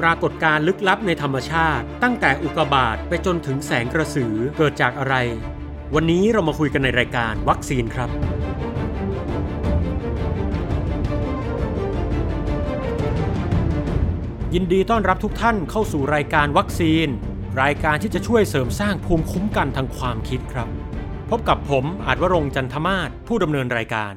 ปรากฏการลึกลับในธรรมชาติ ตั้งแต่อุกบาตไปจนถึงแสงกระสือเกิดจากอะไร วันนี้เรามาคุยกันในรายการวัคซีนครับ ยินดีต้อนรับทุกท่านเข้าสู่รายการวัคซีน รายการที่จะช่วยเสริมสร้างภูมิคุ้มกันทางความคิดครับ พบกับผมอาจวรงจันทมาศผู้ดำเนินรายการ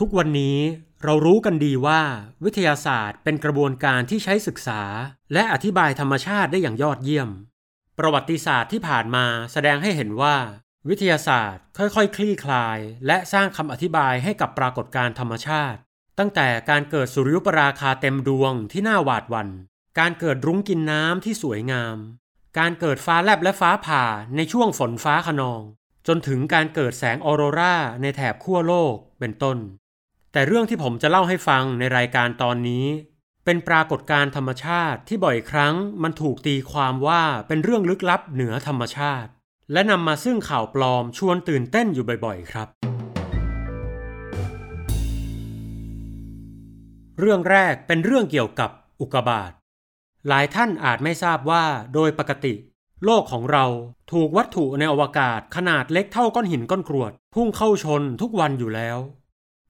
ทุกวันนี้เรารู้กันดีว่า วิทยาศาสตร์เป็นกระบวนการที่ใช้ศึกษา และอธิบายธรรมชาติได้อย่างยอดเยี่ยม ประวัติศาสตร์ที่ผ่านมาแสดงให้เห็นว่า วิทยาศาสตร์ค่อยๆคลี่คลาย และสร้างคำอธิบายให้กับปรากฏการณ์ธรรมชาติ ตั้งแต่การเกิดสุริยุปราคาเต็มดวงที่น่าหวาดหวัน่นการเกิดรุ้งกินน้ำที่สวยงาม การเกิดฟ้าแลบและฟ้าผ่าในช่วงฝนฟ้าขนอง จนถึงการเกิดแสงออโรราในแถบขั้วโลกเป็นต้น แต่เรื่องที่ผมจะเล่าให้ฟังในรายการตอนนี้ เป็นปรากฏการณ์ธรรมชาติที่บ่อยครั้งมันถูกตีความว่าเป็นเรื่องลึกลับเหนือธรรมชาติ และนำมาซึ่งข่าวปลอมชวนตื่นเต้นอยู่บ่อยๆ ครับ เรื่องแรกเป็นเรื่องเกี่ยวกับอุกกาบาตหลายท่านอาจไม่ทราบว่าโดยปกติ โลกของเราถูกวัตถุในอวกาศขนาดเล็กเท่าก้อนหินก้อนกรวด พุ่งเข้าชนทุกวันอยู่แล้ว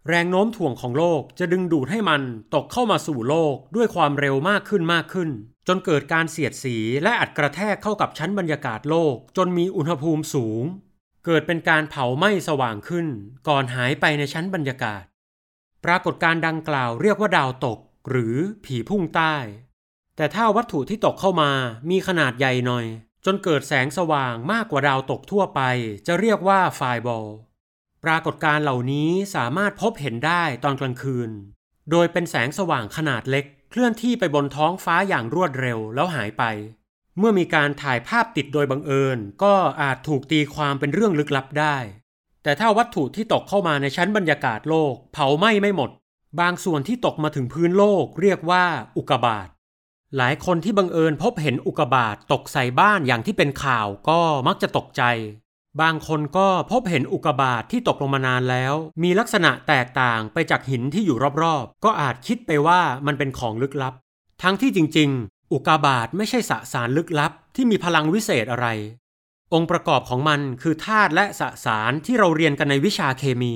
แรงโน้มถ่วงของโลกจะดึงดูดให้มันตกเข้ามาสู่โลกด้วยความเร็วมากขึ้นมากขึ้น จนเกิดการเสียดสีและอัดกระแทกเข้ากับชั้นบรรยากาศโลก จนมีอุณหภูมิสูง เกิดเป็นการเผาไหม้สว่างขึ้น ก่อนหายไปในชั้นบรรยากาศ ปรากฏการณ์ดังกล่าวเรียกว่าดาวตก หรือผีพุ่งใต้ แต่ถ้าวัตถุที่ตกเข้ามามีขนาดใหญ่หน่อย จนเกิดแสงสว่างมากกว่าดาวตกทั่วไป จะเรียกว่าไฟบอล ปรากฏการณ์เหล่านี้สามารถพบเห็นได้ตอนกลางคืน โดยเป็นแสงสว่างขนาดเล็ก เคลื่อนที่ไปบนท้องฟ้าอย่างรวดเร็วแล้วหายไป เมื่อมีการถ่ายภาพติดโดยบังเอิญ ก็อาจถูกตีความเป็นเรื่องลึกลับได้ แต่ถ้าวัตถุที่ตกเข้ามาในชั้นบรรยากาศโลก เผาไหม้ไม่หมด บางส่วนที่ตกมาถึงพื้นโลกเรียกว่าอุกบาตหลายคนที่บังเอิญพบเห็นอุกบาตตกใส่บ้านอย่างที่เป็นข่าวก็มักจะตกใจ บางคนก็พบเห็นอุกกาบาตที่ตกลงมานานแล้ว มีลักษณะแตกต่างไปจากหินที่อยู่รอบๆ ก็อาจคิดไปว่ามันเป็นของลึกลับ ทั้งที่จริง ๆ อุกกาบาตไม่ใช่สสารลึกลับ ที่มีพลังวิเศษอะไร องค์ประกอบของมันคือธาตุและสสารที่เราเรียนกันในวิชาเคมี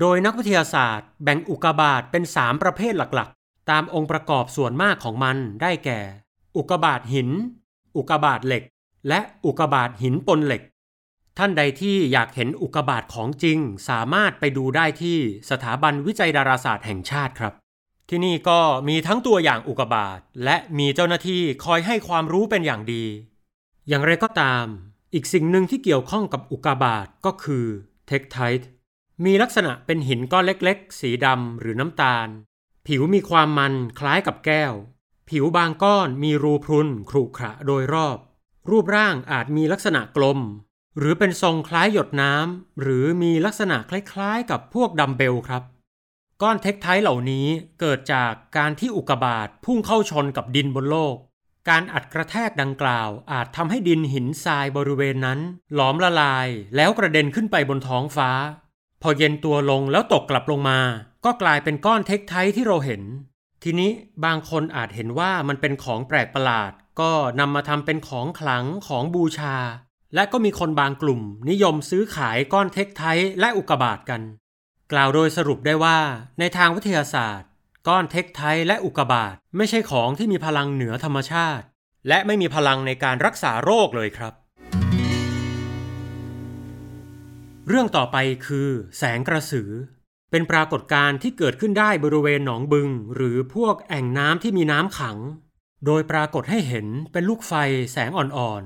โดยนักวิทยาศาสตร์ แบ่งอุกกาบาตเป็น 3 ประเภทหลักๆ ตามองค์ประกอบส่วนมากของมันได้แก่ อุกกาบาตหิน อุกกาบาตเหล็ก และอุกกาบาตหินปนเหล็ก ท่านใดที่อยากเห็นอุกกาบาตของจริง สามารถไปดูได้ที่สถาบันวิจัยดาราศาสตร์แห่งชาติครับ ที่นี่ก็มีทั้งตัวอย่างอุกกาบาตและมีเจ้าหน้าที่คอยให้ความรู้เป็นอย่างดี อย่างไรก็ตาม อีกสิ่งหนึ่งที่เกี่ยวข้องกับอุกกาบาตก็คือเทคไทต์มีลักษณะเป็นหินก้อนเล็กๆ สีดำหรือน้ำตาล ผิวมีความมันคล้ายกับแก้ว ผิวบางก้อนมีรูพรุนขรุขระโดยรอบ รูปร่างอาจมีลักษณะกลม หรือเป็นทรงคล้ายหยดน้ำหรือมีลักษณะคล้ายๆ กับพวกดัมเบลครับ ก้อนเทคไทเหล่านี้เกิดจากการที่อุกกาบาตพุ่งเข้าชนกับดินบนโลก การอัดกระแทกดังกล่าวอาจทำให้ดินหินทรายบริเวณนั้น หลอมละลายแล้วกระเด็นขึ้นไปบนท้องฟ้า พอเย็นตัวลงแล้วตกกลับลงมา ก็กลายเป็นก้อนเทคไทที่เราเห็น ทีนี้บางคนอาจเห็นว่ามันเป็นของแปลกประหลาด ก็นำมาทำเป็นของขลังของบูชา และก็มีคนบางกลุ่มนิยมซื้อขายก้อนเทคไทและอุกกาบาตกัน กล่าวโดยสรุปได้ว่าในทางวิทยาศาสตร์ ก้อนเทคไทและอุกกาบาตไม่ใช่ของที่มีพลังเหนือธรรมชาติ และไม่มีพลังในการรักษาโรคเลยครับ เรื่องต่อไปคือ แสงกระสือ เป็นปรากฏการณ์ที่เกิดขึ้นได้บริเวณหนองบึง หรือพวกแอ่งน้ำที่มีน้ำขัง โดยปรากฏให้เห็นเป็นลูกไฟแสงอ่อน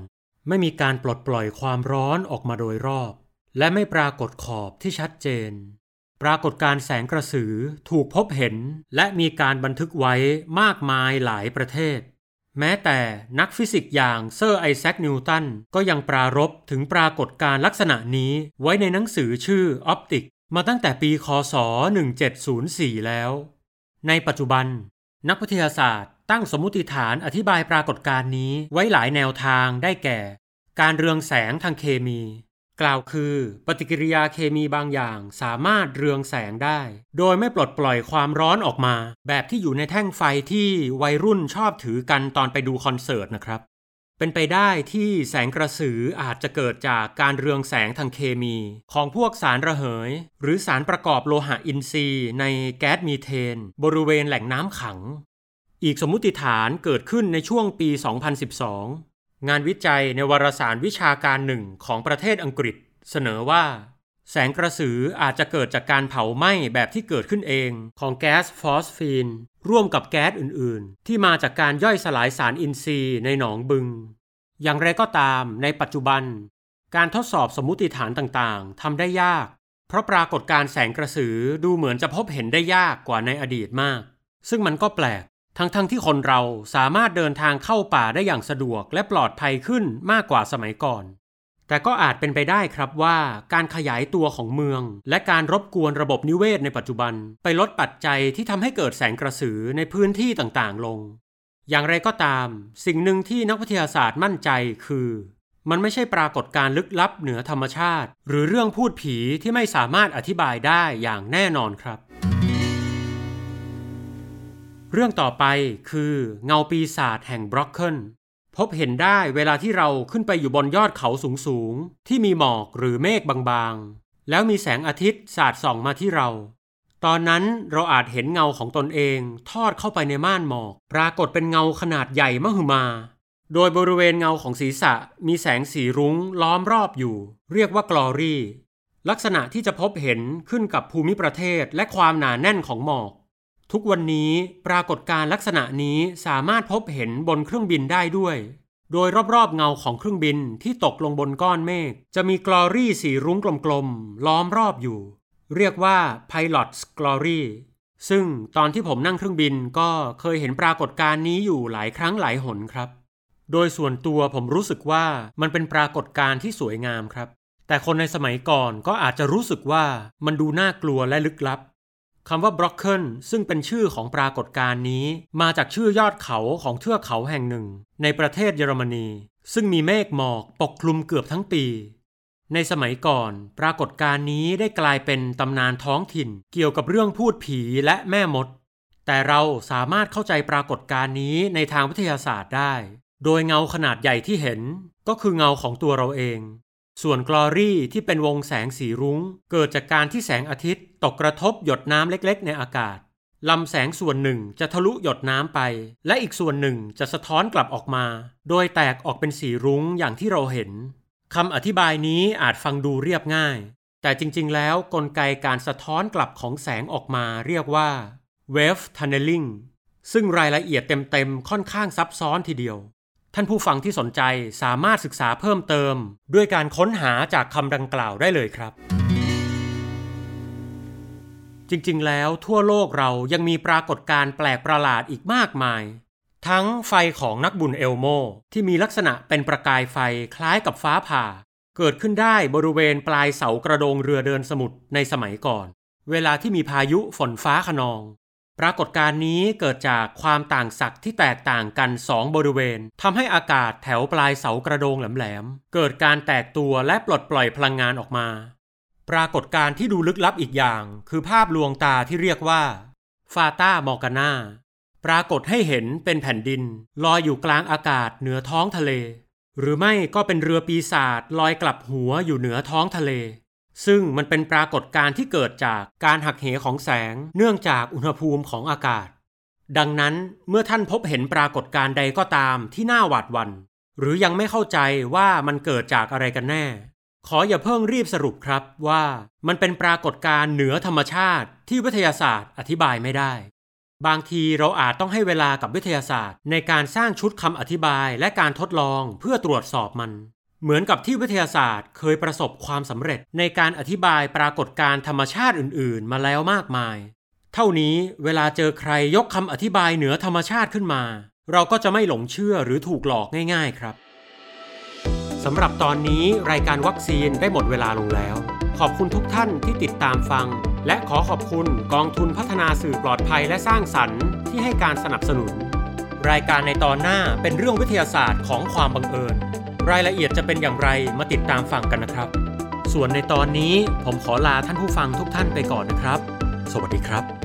ไม่มีการปลดปล่อยความร้อนออกมาโดยรอบ และไม่ปรากฏขอบที่ชัดเจน ปรากฏการณ์แสงกระสือถูกพบเห็น และมีการบันทึกไว้มากมายหลายประเทศ แม้แต่นักฟิสิกส์อย่างเซอร์ไอแซคนิวตันก็ยังปรารภถึงปรากฏการณ์ลักษณะนี้ไว้ในหนังสือชื่อ Opticks มาตั้งแต่ปี คศ 1704 แล้ว ในปัจจุบัน นักวิทยาศาสตร์ ตั้งสมมุติฐานอธิบายปรากฏการณ์นี้ไว้หลายแนวทางได้แก่ การเรืองแสงทางเคมี กล่าวคือ ปฏิกิริยาเคมีบางอย่างสามารถเรืองแสงได้ โดยไม่ปลดปล่อยความร้อนออกมา แบบที่อยู่ในแท่งไฟที่วัยรุ่นชอบถือกันตอนไปดูคอนเสิร์ตนะครับเป็นไปได้ที่แสงกระสืออาจจะเกิดจากการเรืองแสงทางเคมี ของพวกสารระเหย หรือสารประกอบโลหะอินทรีย์ในแก๊สมีเทน บริเวณแหล่งน้ำขัง อีกสมมุติฐานเกิดขึ้นในช่วงปี 2012 งานวิจัยในวารสารวิชาการหนึ่งของประเทศอังกฤษ เสนอว่า แสงกระสืออาจจะเกิดจากการเผาไหม้แบบที่เกิดขึ้นเองของแก๊สฟอสฟีน ร่วมกับแก๊สอื่น ๆ ที่มาจากการย่อยสลายสารอินทรีย์ในหนองบึง อย่างไรก็ตามในปัจจุบัน การทดสอบสมมุติฐานต่าง ๆทำได้ยาก เพราะปรากฏการแสงกระสือดูเหมือนจะพบเห็นได้ยากกว่าในอดีตมาก ซึ่งมันก็แปลก ทั้งๆทที่คนเราสามารถเดินทางเข้าป่าได้อย่างสะดวกและปลอดภัยขึ้นมากกว่าสมัยก่อน แต่ก็อาจเป็นไปได้ครับว่าการขยายตัวของเมือง และการรบกวนระบบนิเวศในปัจจุบัน ไปลดปัจจัยที่ทำให้เกิดแสงกระสือในพื้นที่ต่างๆ ลง อย่างไรก็ตาม สิ่งหนึ่งที่นักวิทยาศาสตร์มั่นใจคือ มันไม่ใช่ปรากฏการณ์ลึกลับเหนือธรรมชาติ หรือเรื่องพูดผีที่ไม่สามารถอธิบายได้อย่างแน่นอนครับ เรื่องต่อไปคือเงาปีศาจแห่งบร็อกเคนพบเห็นได้เวลาที่เราขึ้นไปอยู่บนยอดเขาสูงๆ ที่มีหมอกหรือเมฆบางๆ แล้วมีแสงอาทิตย์สาดส่องมาที่เรา ตอนนั้นเราอาจเห็นเงาของตนเองทอดเข้าไปในม่านหมอก ปรากฏเป็นเงาขนาดใหญ่มหึมา โดยบริเวณเงาของศีรษะมีแสงสีรุ้งล้อมรอบอยู่ เรียกว่า glory ลักษณะที่จะพบเห็นขึ้นกับภูมิประเทศและความหนาแน่นของหมอก ทุกวันนี้ปรากฏการลักษณะนี้สามารถพบเห็นบนเครื่องบินได้ด้วย โดยรอบๆเงาของเครื่องบินที่ตกลงบนก้อนเมฆจะมีกลอรี่สีรุ้งกลมๆล้อมรอบอยู่ เรียกว่า Pilot's Glory ซึ่งตอนที่ผมนั่งเครื่องบินก็เคยเห็นปรากฏการณ์นี้อยู่หลายครั้งหลายหนครับ โดยส่วนตัวผมรู้สึกว่ามันเป็นปรากฏการณ์ที่สวยงามครับ แต่คนในสมัยก่อนก็อาจจะรู้สึกว่ามันดูน่ากลัวและลึกลับ คำว่าบล็อกเกิลซึ่งเป็นชื่อของปรากฏการณ์นี้ มาจากชื่อยอดเขาของเทือกเขาแห่งหนึ่ง ในประเทศเยอรมนี ซึ่งมีเมฆหมอกปกคลุมเกือบทั้งปี ในสมัยก่อน ปรากฏการณ์นี้ได้กลายเป็นตำนานท้องถิ่น เกี่ยวกับเรื่องพูดผีและแม่มด แต่เราสามารถเข้าใจปรากฏการณ์นี้ในทางวิทยาศาสตร์ได้ โดยเงาขนาดใหญ่ที่เห็น ก็คือเงาของตัวเราเอง ส่วนกลอรี่ที่เป็นวงแสงสีรุง้ง เกิดจากการที่แสงอาทิตย์ตกกระทบหยดน้ำเล็กๆ ในอากาศลำแสงส่วนหนึ่งจะทะลุหยดน้ำไป และอีกส่วนหนึ่งจะสะท้อนกลับออกมา โดยแตกออกเป็นสีรุ้งอย่างที่เราเห็นคำอธิบายนี้อาจฟังดูเรียบง่าย แต่จริงๆ แล้วกลไกการสะท้อนกลับของแสงออกมาเรียกว่า wave tunneling ซึ่งรายละเอียดเต็มๆ ค่อนข้างซับซ้อนทีเดียว ท่านผู้ฟังที่สนใจสามารถศึกษาเพิ่มเติม ด้วยการค้นหาจากคำดังกล่าวได้เลยครับ จริงๆ แล้วทั่วโลกเรายังมีปรากฏการณ์แปลกประหลาดอีกมากมาย ทั้งไฟของนักบุญเอลโม ที่มีลักษณะเป็นประกายไฟคล้ายกับฟ้าผ่า เกิดขึ้นได้บริเวณปลายเสากระโดงเรือเดินสมุทรในสมัยก่อน เวลาที่มีพายุฝนฟ้าขนอง ปรากฏการณ์นี้เกิดจากความต่างศักย์ที่แตกต่างกันสองบริเวณทำให้อากาศแถวปลายเสากระโดงแหลมๆ เกิดการแตกตัวและปลดปล่อยพลังงานออกมา ปรากฏการณ์ที่ดูลึกลับอีกอย่าง คือภาพลวงตาที่เรียกว่าฟาตามอร์กานาปรากฏให้เห็นเป็นแผ่นดิน ลอยอยู่กลางอากาศเหนือท้องทะเล หรือไม่ก็เป็นเรือปีศาจลอยกลับหัวอยู่เหนือท้องทะเล ซึ่งมันเป็นปรากฏการณ์ที่เกิดจากการหักเหของแสงเนื่องจากอุณหภูมิของอากาศ ดังนั้นเมื่อท่านพบเห็นปรากฏการณ์ใดก็ตามที่น่าหวาดหวัน่น หรือยังไม่เข้าใจว่ามันเกิดจากอะไรกันแน่ ขออย่าเพิ่งรีบสรุปครับว่ามันเป็นปรากฏการณ์เหนือธรรมชาติที่วิทยาศาสตร์อธิบายไม่ได้ บางทีเราอาจต้องให้เวลากับวิทยาศาสตร์ ในการสร้างชุดคำอธิบายและการทดลองเพื่อตรวจสอบมัน เหมือนกับที่วิทยาศาสตร์เคยประสบความสำเร็จในการอธิบายปรากฏการธรรมชาติอื่น ๆ มาแล้วมากมาย เท่านี้เวลาเจอใครยกคำอธิบายเหนือธรรมชาติขึ้นมา เราก็จะไม่หลงเชื่อหรือถูกหลอกง่าย ๆ ครับสำหรับตอนนี้รายการวัคซีนได้หมดเวลาลงแล้ว ขอบคุณทุกท่านที่ติดตามฟัง และขอขอบคุณกองทุนพัฒนาสื่อปลอดภัยและสร้างสรรค์ที่ให้การสนับสนุน รายการในตอนหน้าเป็นเรื่องวิทยาศาสตร์ของความบังเอิญ รายละเอียดจะเป็นอย่างไรมาติดตามฟังกันนะครับ ส่วนในตอนนี้ผมขอลาท่านผู้ฟังทุกท่านไปก่อนนะครับ สวัสดีครับ